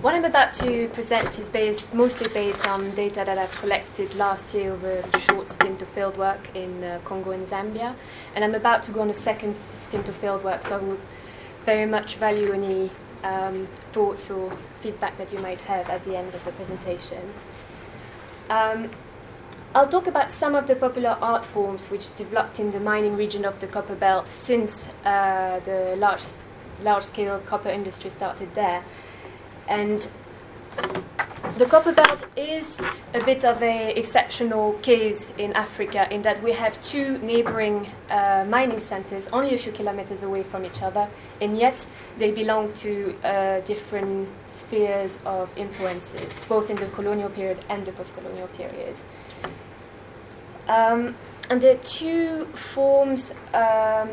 what I'm about to present is based mostly based on data that I've collected last year over a short stint of fieldwork in uh, Congo and Zambia, and I'm about to go on a second stint of fieldwork. So I would very much value any um, thoughts or feedback that you might have at the end of the presentation. Um, I'll talk about some of the popular art forms which developed in the mining region of the copper belt since uh, the large, large-scale copper industry started there. And the copper belt is a bit of an exceptional case in Africa in that we have two neighboring uh, mining centers only a few kilometers away from each other, and yet they belong to uh, different spheres of influences, both in the colonial period and the post colonial period. Um, and there are two forms, um,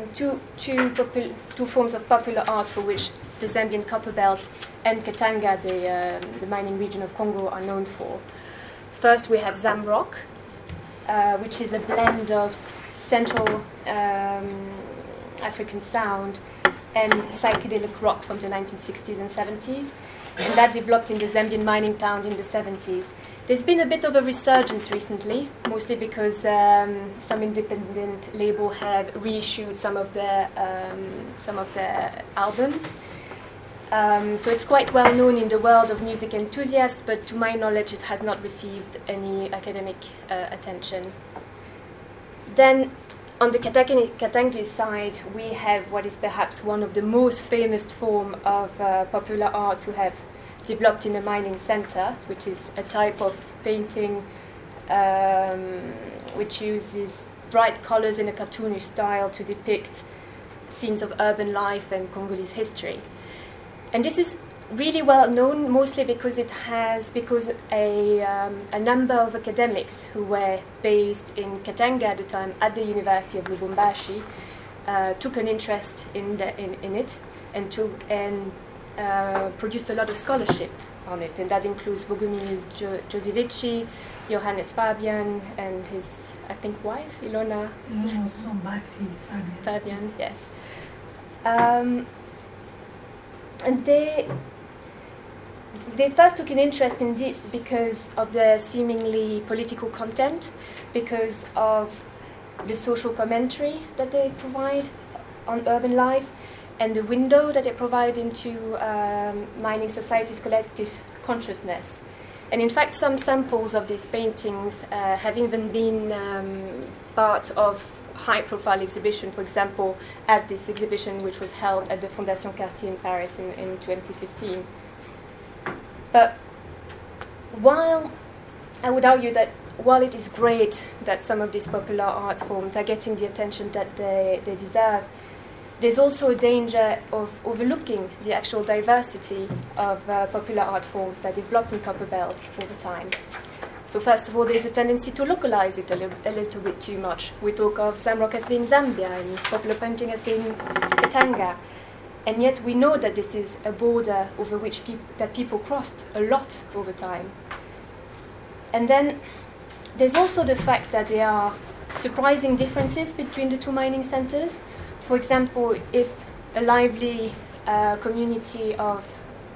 forms of popular art for which the Zambian copper belt and Katanga, the, um, the mining region of Congo, are known for. First, we have Zamrock, uh, which is a blend of Central um, African sound and psychedelic rock from the 1960s and 70s. And that developed in the Zambian mining town in the 70s. There's been a bit of a resurgence recently, mostly because um, some independent label have reissued some of their um, some of their albums. Um, so it's quite well known in the world of music enthusiasts, but to my knowledge, it has not received any academic uh, attention. Then, on the Katangi side, we have what is perhaps one of the most famous form of uh, popular art to have developed in a mining center, which is a type of painting um, which uses bright colors in a cartoonish style to depict scenes of urban life and Congolese history. And this is really well known mostly because it has because a, um, a number of academics who were based in Katanga at the time at the University of Lubumbashi uh, took an interest in, the, in, in it and took and uh, produced a lot of scholarship on it, and that includes Bogumil jo- Jewsiewicki, Johannes Fabian, and his, I think, wife, Ilona Ilona Szombati Fabian. Fabian, yes. Um, they they first took an interest in this because of the seemingly political content, because of the social commentary that they provide on urban life, and the window that they provide into um, mining society's collective consciousness. And in fact, some samples of these paintings uh, have even been um, part of high profile exhibition, for example, at this exhibition which was held at the Fondation Cartier in Paris in, in 2015. But while I would argue that while it is great that some of these popular art forms are getting the attention that they, they deserve, there's also a danger of overlooking the actual diversity of uh, popular art forms that developed in Copper Belt over time. So first of all, there's a tendency to localize it a, li- a little bit too much. We talk of Zamrock as being Zambia and popular painting as being Katanga, and yet we know that this is a border over which that people crossed a lot over time. And then there's also the fact that there are surprising differences between the two mining centers. For example, if a lively uh, community of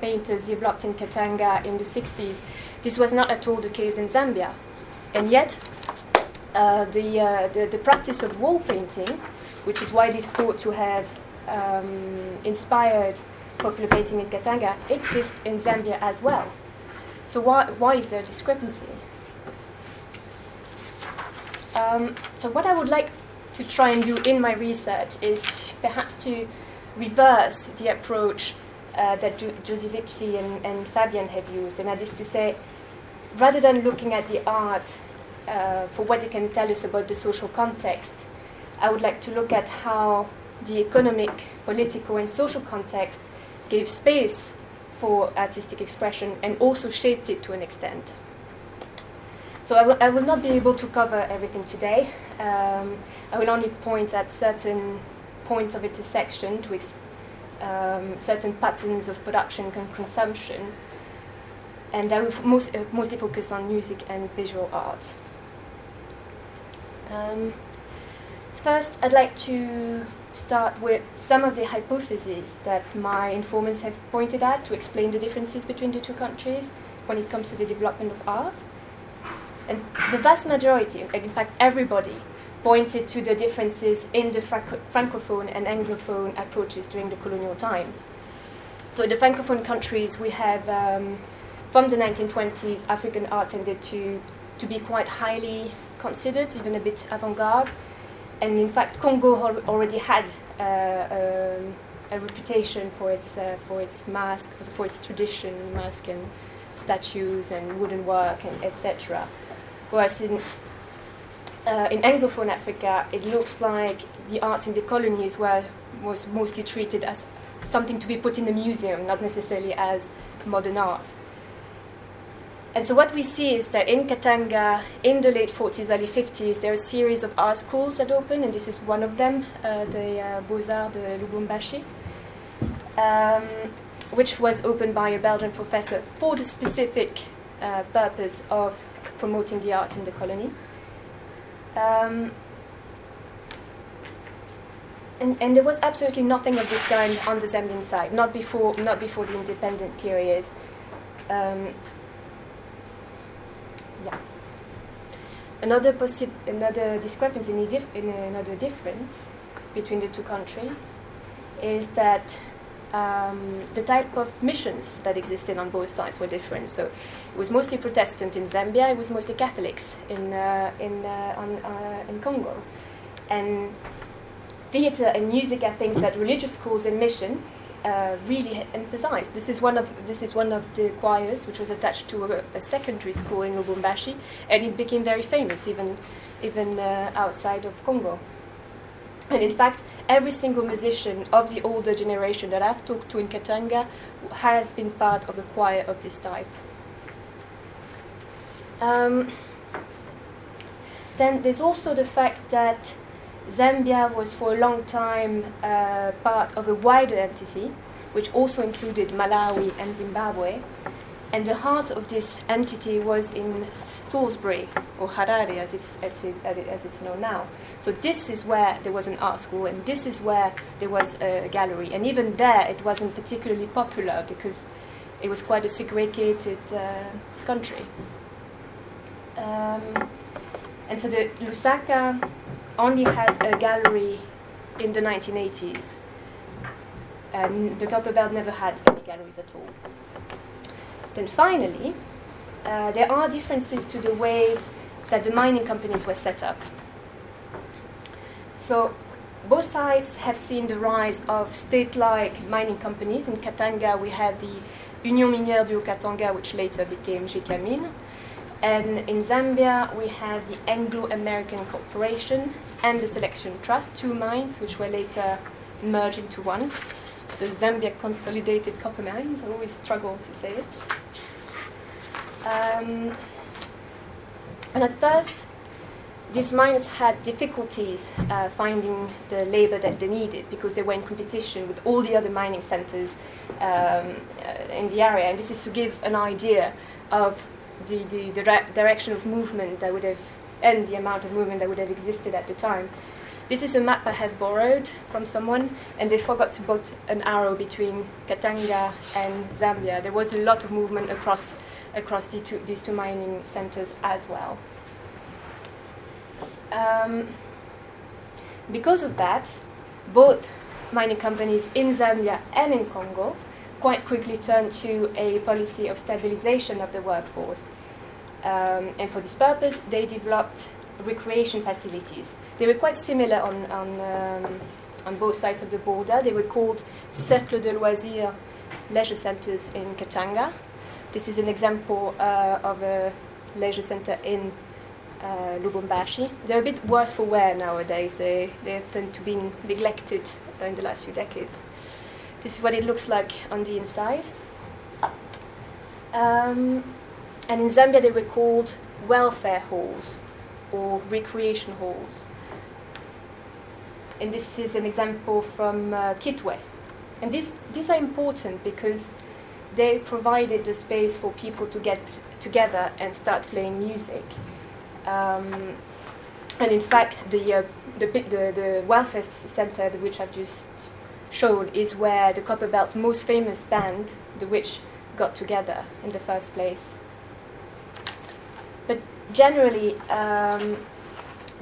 painters developed in Katanga in the 60s, this was not at all the case in Zambia. And yet, uh, the, uh, the, the, practice of wall painting, which is widely thought to have um, inspired popular painting in Katanga, exists in Zambia as well. So, why, why is there a discrepancy? Um, so, what I would like to try and do in my research is to, perhaps to reverse the approach uh, that jo- Jewsiewicki and, and Fabian have used, and that is to say, rather than looking at the art uh, for what it can tell us about the social context, I would like to look at how the economic, political, and social context gave space for artistic expression and also shaped it to an extent. So I, will not be able to cover everything today. Um, I will only point at certain points of intersection to um, certain patterns of production and consumption, and I will most, uh, mostly focus on music and visual art. Um, so first, I'd like to start with some of the hypotheses that my informants have pointed at to explain the differences between the two countries when it comes to the development of art. And the vast majority, in fact, everybody, pointed to the differences in the Franco- francophone and anglophone approaches during the colonial times. So, in the francophone countries, we have um, from the 1920s, African art tended to, to be quite highly considered, even a bit avant garde. And in fact, Congo already had uh, um, a reputation for its, uh, for its mask, for, its tradition, mask and statues and wooden work, and etc. Whereas in, uh, in Anglophone Africa, it looks like the art in the colonies were, was mostly treated as something to be put in a museum, not necessarily as modern art. And so what we see is that in Katanga, in the late 40s, early 50s, there are a series of art schools that open, and this is one of them, uh, the uh, Beaux-Arts de Lubumbashi, um, which was opened by a Belgian professor for the specific uh, purpose of promoting the art in the colony. Um, and, and there was absolutely nothing of this kind on the Zambian side, not before, not before the independent period. Um, yeah. Another another discrepancy, dif- another difference between the two countries is that um, the type of missions that existed on both sides were different. So it was mostly Protestant in Zambia. It was mostly Catholics in uh, in uh, on, uh, in Congo, and theater and music are things that religious schools and mission uh, really emphasized. This is one of this is one of the choirs which was attached to a, a secondary school in Lubumbashi, and it became very famous even even uh, outside of Congo. And in fact, every single musician of the older generation that I've talked to in Katanga has been part of a choir of this type. Um, then there's also the fact that Zambia was for a long time uh, part of a wider entity, which also included Malawi and Zimbabwe. And the heart of this entity was in Salisbury, or Harare as it's, as, it, as it's known now. So this is where there was an art school, and this is where there was a gallery. And even there, it wasn't particularly popular because it was quite a segregated uh, country. Um, and so the Lusaka only had a gallery in the 1980s. And the Copperbelt never had any galleries at all. Then finally, uh, there are differences to the ways that the mining companies were set up. So both sides have seen the rise of state-like mining companies. In Katanga, we have the Union Minière du Haut-Katanga, which later became Gécamines. And in Zambia, we have the Anglo-American Corporation and the Selection Trust, two mines which were later merged into one. The Zambia Consolidated Copper Mines. I always struggle to say it. Um, and at first, these mines had difficulties uh, finding the labor that they needed because they were in competition with all the other mining centers um, uh, in the area. And this is to give an idea of the, the, direction of movement that would have, and the amount of movement that would have existed at the time. This is a map I have borrowed from someone, and they forgot to put an arrow between Katanga and Zambia. There was a lot of movement across, across the two, these two mining centers as well. Um, because of that, both mining companies in Zambia and in Congo quite quickly turned to a policy of stabilization of the workforce. Um, and for this purpose, they developed recreation facilities. They were quite similar on, on, um, on both sides of the border. They were called Cercle de Loisirs leisure centers in Katanga. This is an example uh, of a leisure center in uh, Lubumbashi. They're a bit worse for wear nowadays. They, they tend to be neglected in the last few decades. This is what it looks like on the inside. Um, and in Zambia, they were called welfare halls or recreation halls. And this is an example from uh, Kitwe. And these, these are important because they provided the space for people to get together and start playing music. Um, and in fact, the, uh, the, the, the welfare center, which I've just showed, is where the Copper Belt most famous band, The Witch, got together in the first place. But generally, um,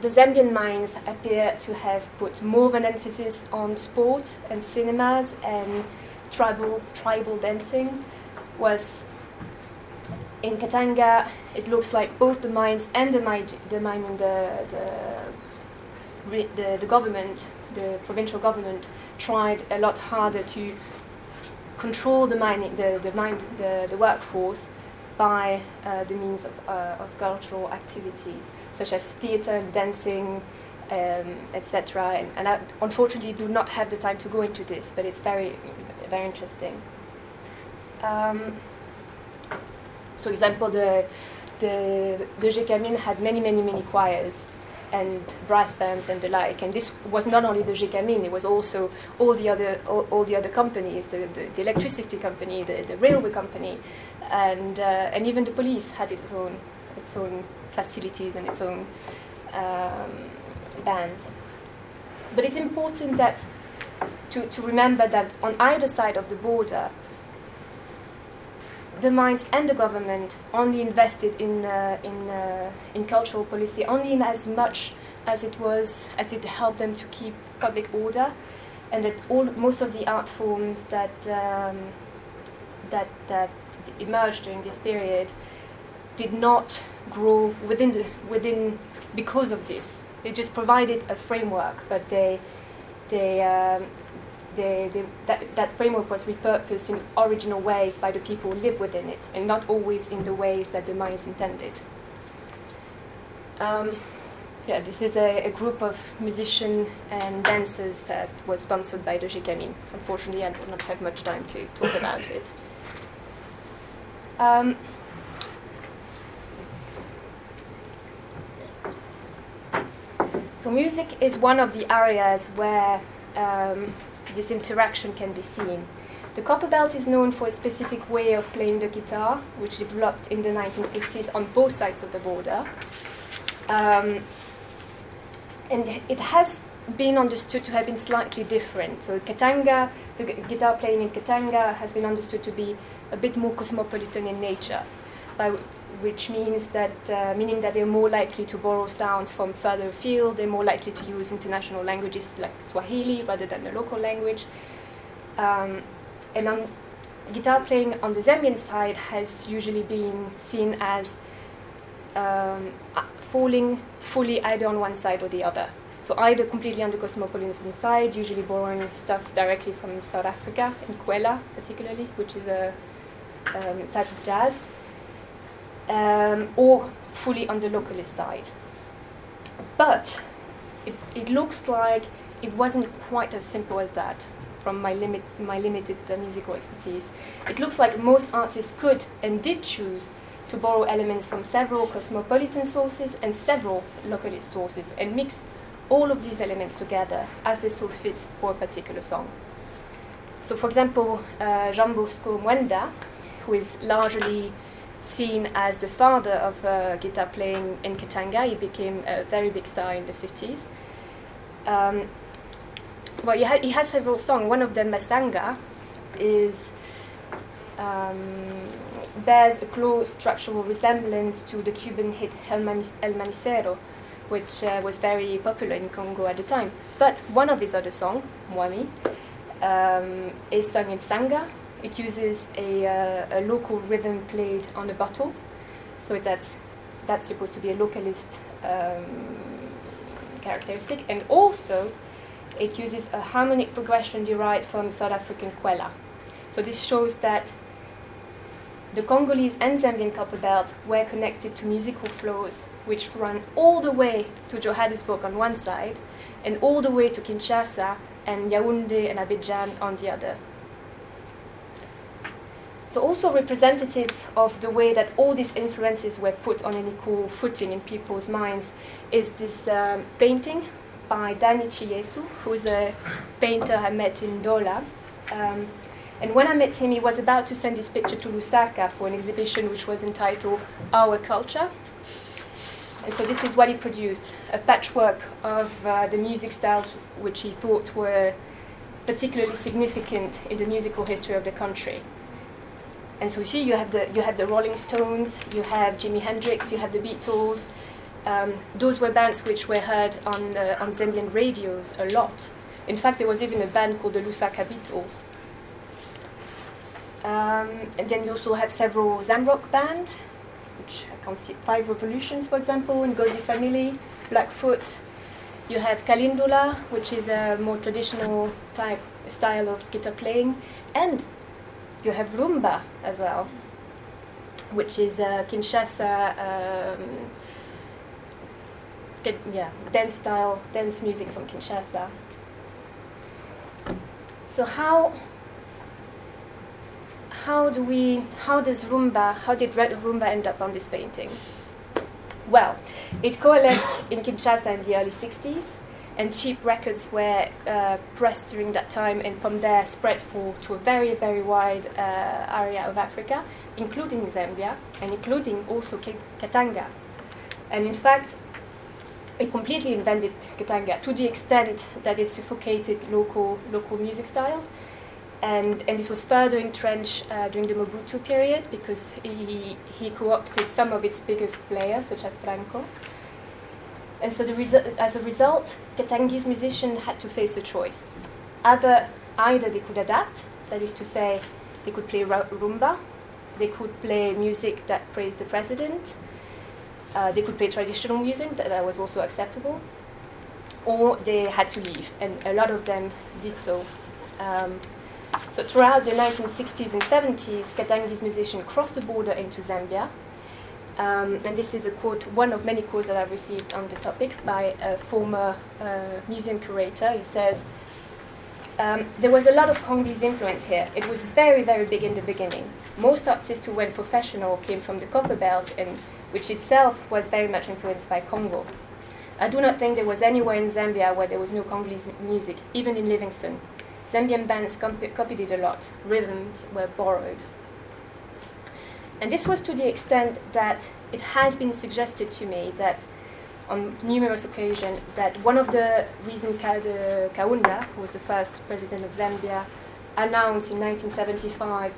the Zambian mines appear to have put more of an emphasis on sport and cinemas and tribal tribal dancing. Was in Katanga, it looks like both the mines and the mine, the mining, the, the, the, the government, the provincial government, tried a lot harder to control the mining, the, the, mine, the, the workforce by uh, the means of, uh, of cultural activities such as theatre dancing, um, etc. And, and, I unfortunately do not have the time to go into this, but it's very, very interesting. Um, so, example, the the the Gécamines had many, many, many choirs and brass bands and the like. And this was not only the Gécamines; it was also all the other all, all the other companies, the, the, the, electricity company, the, the railway company, and uh, and even the police had its own its own facilities and its own um, bands. But it's important that to, to remember that on either side of the border, the mines and the government only invested in, uh, in, uh, in cultural policy only in as much as it was as it helped them to keep public order, and that all most of the art forms that um, that that emerged during this period did not grow within the within because of this. They just provided a framework, but they they um, they, they, that, that framework was repurposed in original ways by the people who live within it, and not always in the ways that the Mayans intended. Um, yeah, this is a, a, group of musicians and dancers that was sponsored by the Gécamines. Unfortunately, I do not have much time to talk about it. Um, so music is one of the areas where um, this interaction can be seen. The copper belt is known for a specific way of playing the guitar, which developed in the 1950s on both sides of the border. Um, and it has been understood to have been slightly different. So Katanga, the g- guitar playing in Katanga has been understood to be a bit more cosmopolitan in nature, by which means that uh, meaning that they're more likely to borrow sounds from further afield. They're more likely to use international languages like Swahili rather than the local language. Um, and on guitar playing on the Zambian side has usually been seen as um, falling fully either on one side or the other. So either completely on the cosmopolitan side, usually borrowing stuff directly from South Africa, in Kwela particularly, which is a um, type of jazz, um, or fully on the localist side. But it, it looks like it wasn't quite as simple as that from my, limit, my limited uh, musical expertise. It looks like most artists could and did choose to borrow elements from several cosmopolitan sources and several localist sources and mix all of these elements together as they saw fit for a particular song. So, for example, uh, Jean Bosco Mwenda, who is largely seen as the father of uh, guitar playing in Katanga. He became a very big star in the 50s. Um, well, he, ha- he, has several songs. One of them, Masanga, is um, bears a close structural resemblance to the Cuban hit El, El Manicero, which uh, was very popular in Congo at the time. But one of his other songs, Mwami, um, is sung in Sanga, it uses a, uh, a local rhythm played on a bottle, so that's that's supposed to be a localist um, characteristic, and also it uses a harmonic progression derived from South African kwela. So this shows that the Congolese and Zambian copper belt were connected to musical flows which run all the way to Johannesburg on one side and all the way to Kinshasa and Yaoundé and Abidjan on the other. So also representative of the way that all these influences were put on an equal footing in people's minds is this um, painting by Danny Chiyesu, who's a painter I met in Ndola. Um, and when I met him, he was about to send his picture to Lusaka for an exhibition which was entitled Our Culture. and so this is what he produced a patchwork of uh, the music styles which he thought were particularly significant in the musical history of the country. And so you see, you have the you have the Rolling Stones, you have Jimi Hendrix, you have the Beatles. Um, those were bands which were heard on uh, on Zambian radios a lot. In fact, there was even a band called the Lusaka Beatles. Um, and then you also have several Zamrock bands, which I can see Five Revolutions, for example, Ngozi Family, Blackfoot. You have Kalindula, which is a more traditional type style of guitar playing, and you have rumba as well, which is a Kinshasa, um, yeah, dance style, dance music from Kinshasa. So how how do we how does rumba how did red rumba end up on this painting? Well, it coalesced in Kinshasa in the early 60s, and cheap records were uh, pressed during that time, and from there spread for, to a very, very wide uh, area of Africa, including Zambia, and including also K- Katanga. And in fact, it completely invented Katanga to the extent that it suffocated local, local music styles. And, and this was further entrenched uh, during the Mobutu period because he, he co opted some of its biggest players, such as Franco. And so, resu- as a result, Katangese musicians had to face a choice. Either, either they could adapt, that is to say, they could play rumba, they could play music that praised the president, uh, they could play traditional music that, that was also acceptable, or they had to leave, and a lot of them did so. Um, so throughout the 1960s and 70s, Katangese musicians crossed the border into Zambia. Um, and this is a quote, one of many quotes that I've received on the topic by a former uh, museum curator. He says, um, there was a lot of Congolese influence here. It was very, very big in the beginning. Most artists who went professional came from the Copper Belt, and which itself was very much influenced by Congo. I do not think there was anywhere in Zambia where there was no Congolese music, even in Livingstone. Zambian bands comp- copied it a lot. Rhythms were borrowed. And this was to the extent that it has been suggested to me that on numerous occasions that one of the reasons Kaunda, who was the first president of Zambia, announced in 1975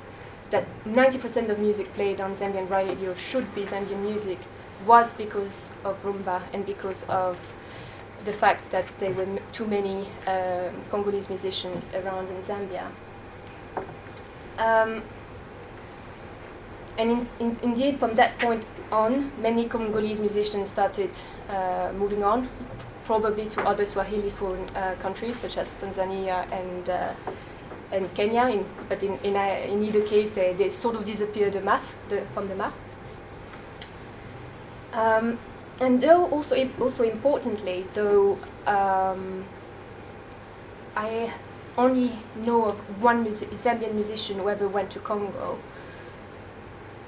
that 90% of music played on Zambian radio should be Zambian music was because of rumba and because of the fact that there were m- too many um, Congolese musicians around in Zambia. Um, and in, in, indeed, from that point on, many Congolese musicians started uh, moving on, probably to other Swahili-phone uh, countries such as Tanzania and uh, and Kenya. In, but in in, uh, in either case, they, they sort of disappeared the map, the, from the map. Um, and though also also importantly, though um, I only know of one mus- Zambian musician who ever went to Congo.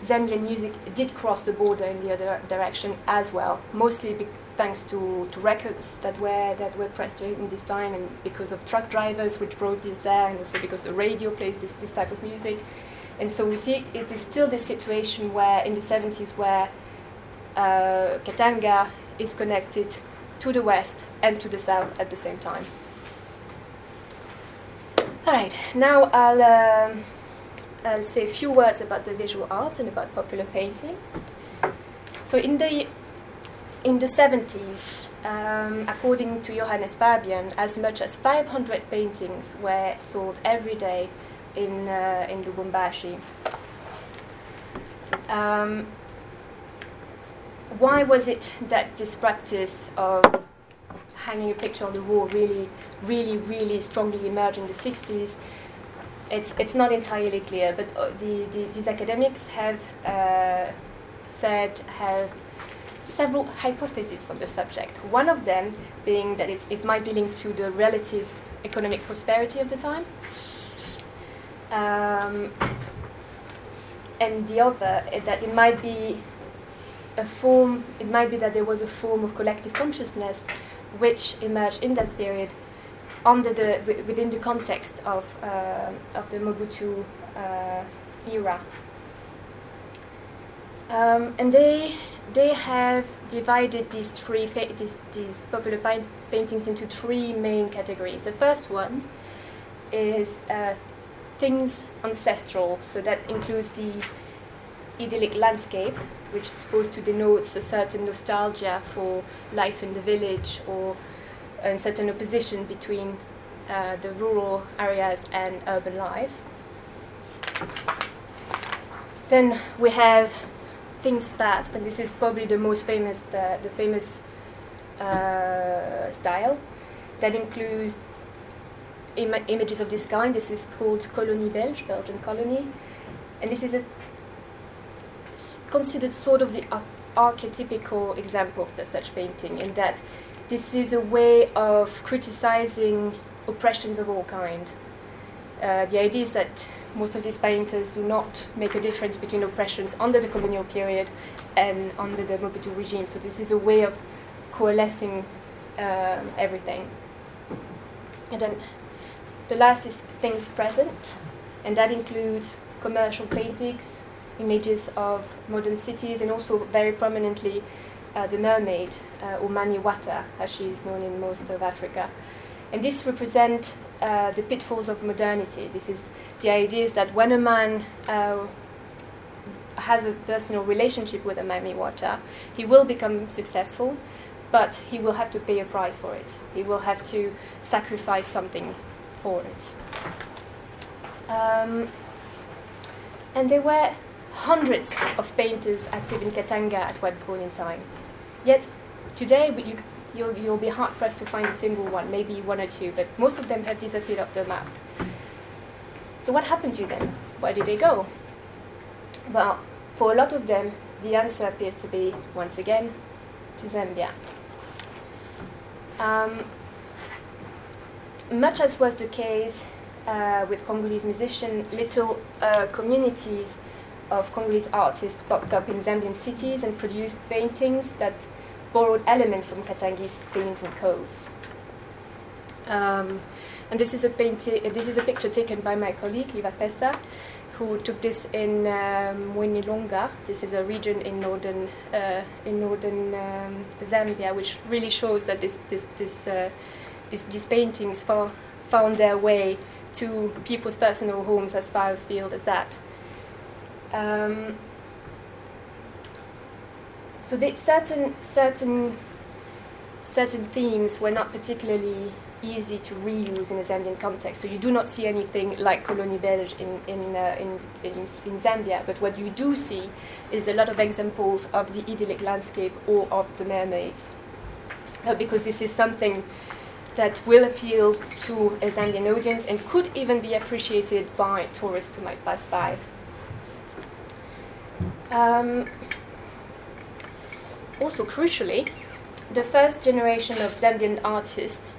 Zambian music did cross the border in the other direction as well, mostly be- thanks to, to records that were that were pressed during this time, and because of truck drivers which brought this there, and also because the radio plays this, this type of music. And so we see it is still this situation where in the 70s where uh, Katanga is connected to the west and to the south at the same time. All right, now I'll, um, I'll say a few words about the visual arts and about popular painting. So in the in the 70s, um, according to Johannes Fabian, as much as 500 paintings were sold every day in uh, in Lubumbashi. Um, why was it that this practice of hanging a picture on the wall really, really, really strongly emerged in the 60s? It's, it's not entirely clear, but uh, the, the, these academics have uh, said, have several hypotheses on the subject. One of them being that it might be linked to the relative economic prosperity of the time. Um, and the other is that it might be a form, it might be that there was a form of collective consciousness which emerged in that period under the, wi- within the context of, uh, of the Mobutu uh, era. Um, and they, they have divided these three these, these popular pain- paintings into three main categories. The first one is uh, things ancestral, so that includes the idyllic landscape, which is supposed to denote a certain nostalgia for life in the village or a certain opposition between uh, the rural areas and urban life. Then we have things past, and this is probably the most famous, the, the famous uh, style that includes Im- images of this kind. This is called Colonie Belge, Belgian colony, and this is a, considered sort of the ar- archetypical example of the such painting, in that this is a way of criticizing oppressions of all kind. Uh, the idea is that most of these painters do not make a difference between oppressions under the colonial period and under the Mobutu regime. So this is a way of coalescing um, everything. And then the last is things present, and that includes commercial paintings, images of modern cities, and also very prominently uh, the mermaid, uh, or Mami Wata, as she is known in most of Africa. And this represents uh, the pitfalls of modernity. This is the idea is that when a man uh, has a personal relationship with a Mami Wata, he will become successful, but he will have to pay a price for it. He will have to sacrifice something for it. Um, and there were hundreds of painters active in Katanga at one point in time. Yet today, you, you'll, you'll be hard pressed to find a single one, maybe one or two, but most of them have disappeared off the map. So, what happened to them? Where did they go? Well, for a lot of them, the answer appears to be, once again, to Zambia. Um, much as was the case uh, with Congolese musicians, little uh, communities of Congolese artists popped up in Zambian cities and produced paintings that borrowed elements from Katangese themes and codes. Um, and this is a painting. This is a picture taken by my colleague Iva Peša, who took this in um, Mwinilunga. This is a region in northern uh, in northern um, Zambia, which really shows that this this this uh, this, these paintings fo- found their way to people's personal homes as far afield as that. Um, so they, certain certain certain themes were not particularly easy to reuse in a Zambian context. So you do not see anything like Colonie Belge in in, uh, in, in in Zambia, but what you do see is a lot of examples of the idyllic landscape or of the mermaids, uh, because this is something that will appeal to a Zambian audience and could even be appreciated by tourists who might pass by. Um, also, crucially, the first generation of Zambian artists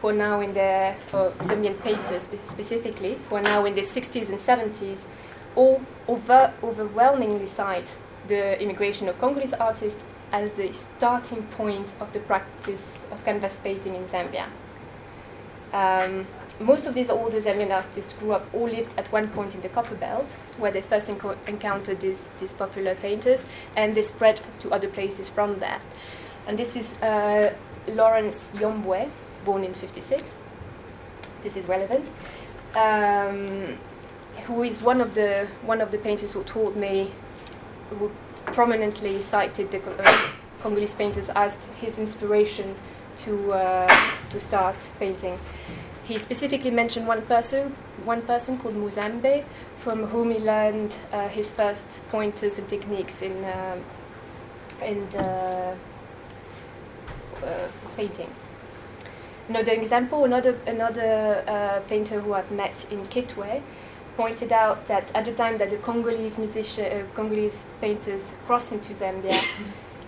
who are now in their, or Zambian painters specifically, who are now in their 60s and 70s, all over, overwhelmingly cite the immigration of Congolese artists as the starting point of the practice of canvas painting in Zambia. Um, most of these older Zambian artists grew up or lived at one point in the Copper Belt, where they first enco- encountered these, these popular painters, and they spread to other places from there. And this is uh, Lawrence Yombwe, born in 56. This is relevant. Um, who is one of the one of the painters who told me, who prominently cited the uh, Congolese painters as his inspiration to uh, to start painting. He specifically mentioned one person, one person called Muzambe, from whom he learned uh, his first pointers and techniques in um in uh, uh, painting. Another example, another another uh, painter who I've met in Kitwe pointed out that at the time that the Congolese musician, uh, Congolese painters crossed into Zambia,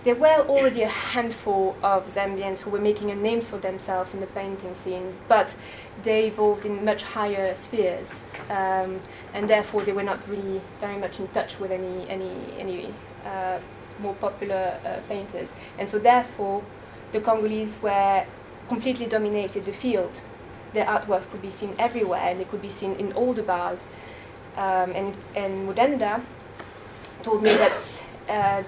there were already a handful of Zambians who were making a name for themselves in the painting scene, but they evolved in much higher spheres, um, and therefore they were not really very much in touch with any any any uh, more popular uh, painters, and so therefore the Congolese were completely dominated the field. Their artworks could be seen everywhere, and they could be seen in all the bars. Um, and and Mudenda told me that uh,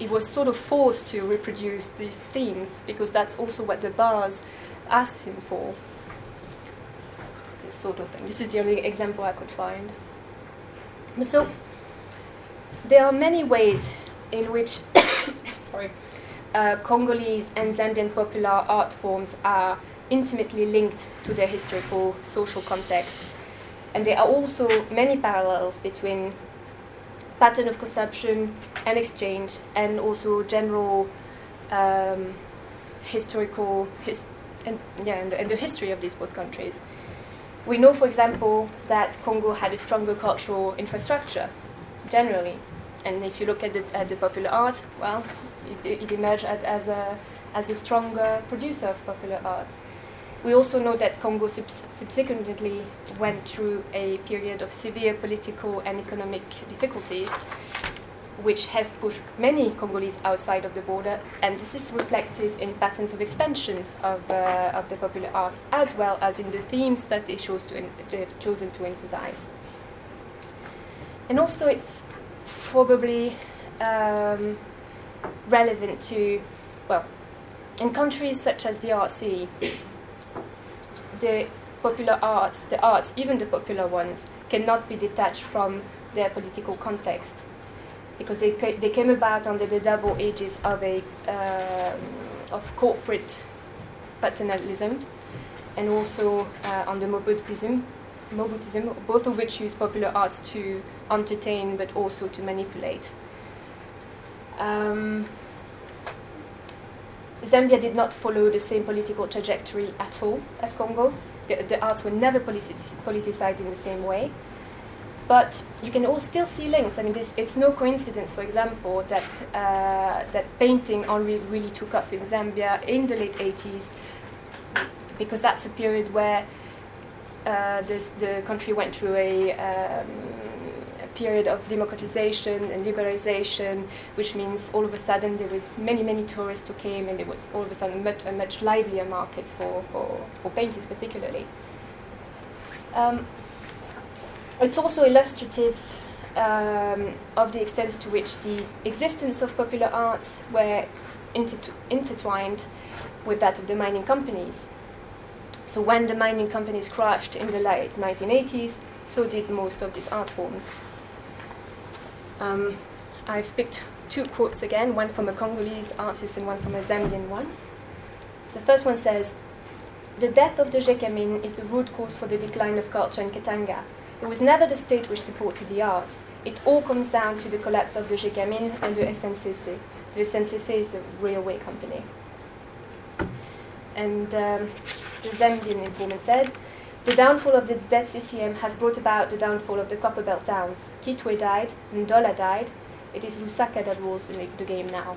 he was sort of forced to reproduce these themes because that's also what the bars asked him for. This sort of thing. This is the only example I could find. So there are many ways in which sorry, uh, Congolese and Zambian popular art forms are intimately linked to their historical social context. And there are also many parallels between pattern of consumption and exchange and also general um, historical his- and, yeah, and the, and the history of these both countries. We know, for example, that Congo had a stronger cultural infrastructure generally. And if you look at the, at the popular art, well, it, it emerged as a, as a stronger producer of popular arts. We also know that Congo subs- subsequently went through a period of severe political and economic difficulties, which have pushed many Congolese outside of the border, and this is reflected in patterns of expansion of, uh, of the popular arts, as well as in the themes that they chose to en- they've chosen to emphasize. And also, it's probably um, relevant to, well, in countries such as the RC, the popular arts, the arts, even the popular ones, cannot be detached from their political context because they, ca- they came about under the double ages of a um, of corporate paternalism and also uh, under Mobutism, Mobutism, both of which use popular arts to entertain but also to manipulate. Um, Zambia did not follow the same political trajectory at all as Congo. The, the arts were never politi- politicized in the same way. But you can all still see links. I mean, this, it's no coincidence, for example, that, uh, that painting only really took off in Zambia in the late 80s, because that's a period where uh, this, the country went through a, um, a period of democratization and liberalization, which means all of a sudden there were many, many tourists who came, and there was all of a sudden much, a much livelier market for, for, for paintings, particularly. Um, it's also illustrative um, of the extent to which the existence of popular arts were intertw- intertwined with that of the mining companies. So when the mining companies crashed in the late 1980s, so did most of these art forms. Um, I've picked two quotes again, one from a Congolese artist and one from a Zambian one. The first one says, The death of the Gécamines is the root cause for the decline of culture in Katanga. It was never the state which supported the arts. It all comes down to the collapse of the Gécamines and the SNCC. The SNCC is the railway company. And um, the Zambian informant said, the downfall of the ZCCM has brought about the downfall of the Copperbelt towns. Kitwe died, Ndola died. It is Lusaka that rules the, the game now.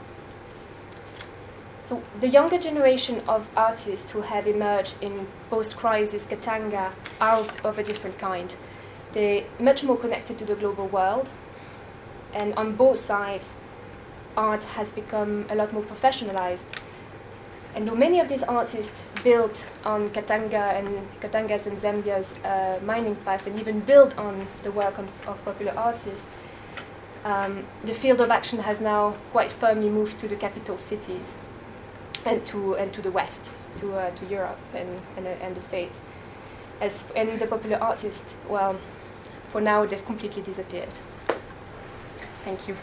So the younger generation of artists who have emerged in post-crisis Katanga are of a different kind. They're much more connected to the global world, and on both sides, art has become a lot more professionalized. And though many of these artists built on Katanga and Katanga's and Zambia's uh, mining past, and even built on the work of, of popular artists, um, the field of action has now quite firmly moved to the capital cities and to and to the west, to uh, to Europe and and, uh, and the States. As and the popular artists, well, for now they've completely disappeared. Thank you.